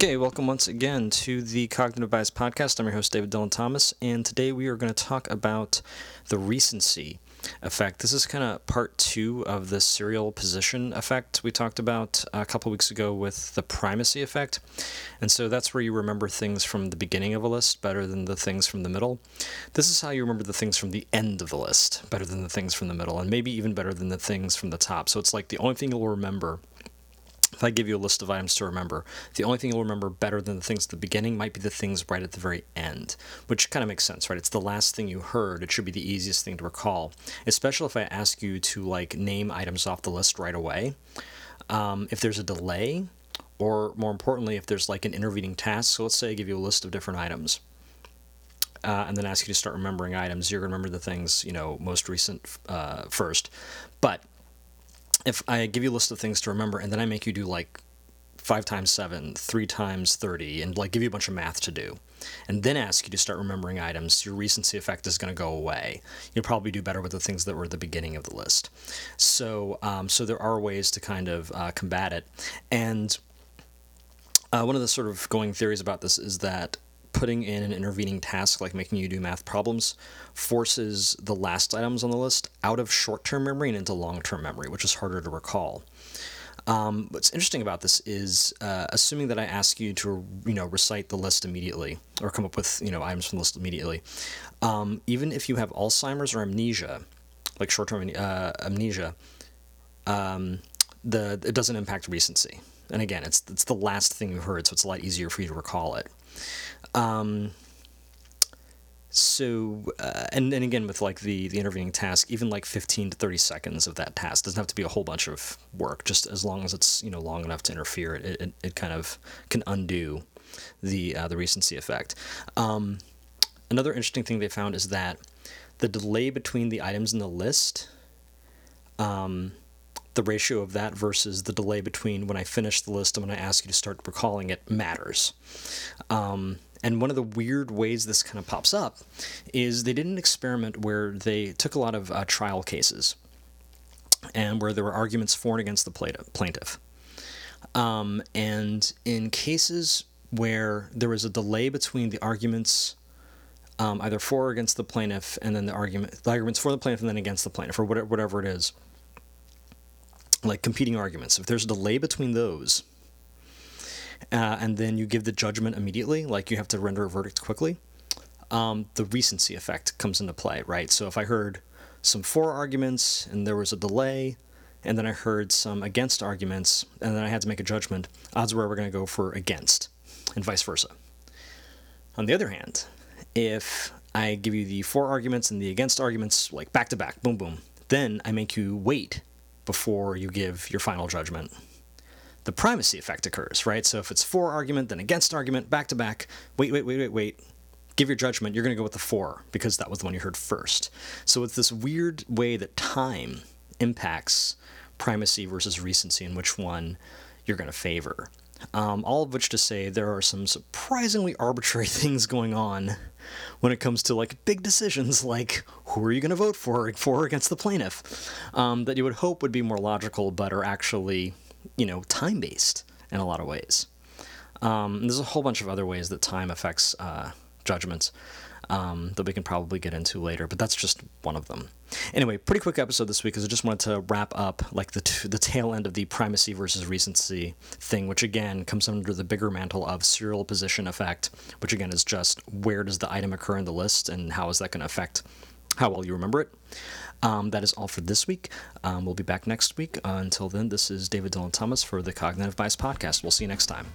Okay, welcome once again to the Cognitive Bias Podcast. I'm your host, David Dylan Thomas, and today we are going to talk about the recency effect. This is kind of part two of the serial position effect we talked about a couple weeks ago with the primacy effect. And so that's where you remember things from the beginning of a list better than the things from the middle. This is how you remember the things from the end of the list better than the things from the middle, and maybe even better than the things from the top. So it's like the only thing you'll remember if I give you a list of items to remember, the only thing you'll remember better than the things at the beginning might be the things right at the very end, which kind of makes sense, right? It's the last thing you heard. It should be the easiest thing to recall, especially if I ask you to like name items off the list right away. Um, if there's a delay, or more importantly, if there's like an intervening task, so let's say I give you a list of different items. Uh, and then ask you to start remembering items, you're going to remember the things, you know, most recent uh, first. But if I give you a list of things to remember and then I make you do like five times seven, three times 30, and like give you a bunch of math to do, and then ask you to start remembering items, your recency effect is going to go away. You'll probably do better with the things that were at the beginning of the list. So, um, so there are ways to kind of uh, combat it. And uh, one of the sort of going theories about this is that putting in an intervening task like making you do math problems forces the last items on the list out of short term memory and into long term memory, which is harder to recall. Um, what's interesting about this is uh, assuming that I ask you to you know recite the list immediately or come up with you know items from the list immediately, um, even if you have Alzheimer's or amnesia, like short term uh, amnesia, um, the it doesn't impact recency. And again, it's it's the last thing you heard, so it's a lot easier for you to recall it. Um, so uh, and and again with like the the intervening task even like 15 to 30 seconds of that task doesn't have to be a whole bunch of work just as long as it's you know long enough to interfere it it, it kind of can undo the uh, the recency effect um, another interesting thing they found is that the delay between the items in the list um, the ratio of that versus the delay between when I finish the list and when I ask you to start recalling it matters. Um, and one of the weird ways this kind of pops up is they did an experiment where they took a lot of uh, trial cases and where there were arguments for and against the plaintiff. Um, and in cases where there was a delay between the arguments um, either for or against the plaintiff and then the argument the arguments for the plaintiff and then against the plaintiff or whatever, whatever it is like competing arguments if there's a delay between those uh, and then you give the judgment immediately, like you have to render a verdict quickly, um, the recency effect comes into play, right? So if I heard some for arguments and there was a delay, and then I heard some against arguments, and then I had to make a judgment, odds were we're going to go for against, and vice versa. On the other hand, if I give you the for arguments and the against arguments, like back to back, boom, boom, then I make you wait before you give your final judgment the primacy effect occurs, right? So if it's for argument, then against argument, back to back, wait, wait, wait, wait, wait, give your judgment, you're going to go with the for because that was the one you heard first. So it's this weird way that time impacts primacy versus recency and which one you're going to favor. Um, all of which to say there are some surprisingly arbitrary things going on when it comes to like big decisions like who are you going to vote for for or against the plaintiff um, that you would hope would be more logical but are actually you know, time based in a lot of ways. Um, there's a whole bunch of other ways that time affects uh, judgments um, that we can probably get into later, but that's just one of them. Anyway, pretty quick episode this week because I just wanted to wrap up like the t- the tail end of the primacy versus recency thing, which again comes under the bigger mantle of serial position effect, which again is just where does the item occur in the list and how is that going to affect how well you remember it. Um, that is all for this week. Um, we'll be back next week. Uh, until then, this is David Dylan Thomas for the Cognitive Bias Podcast. We'll see you next time.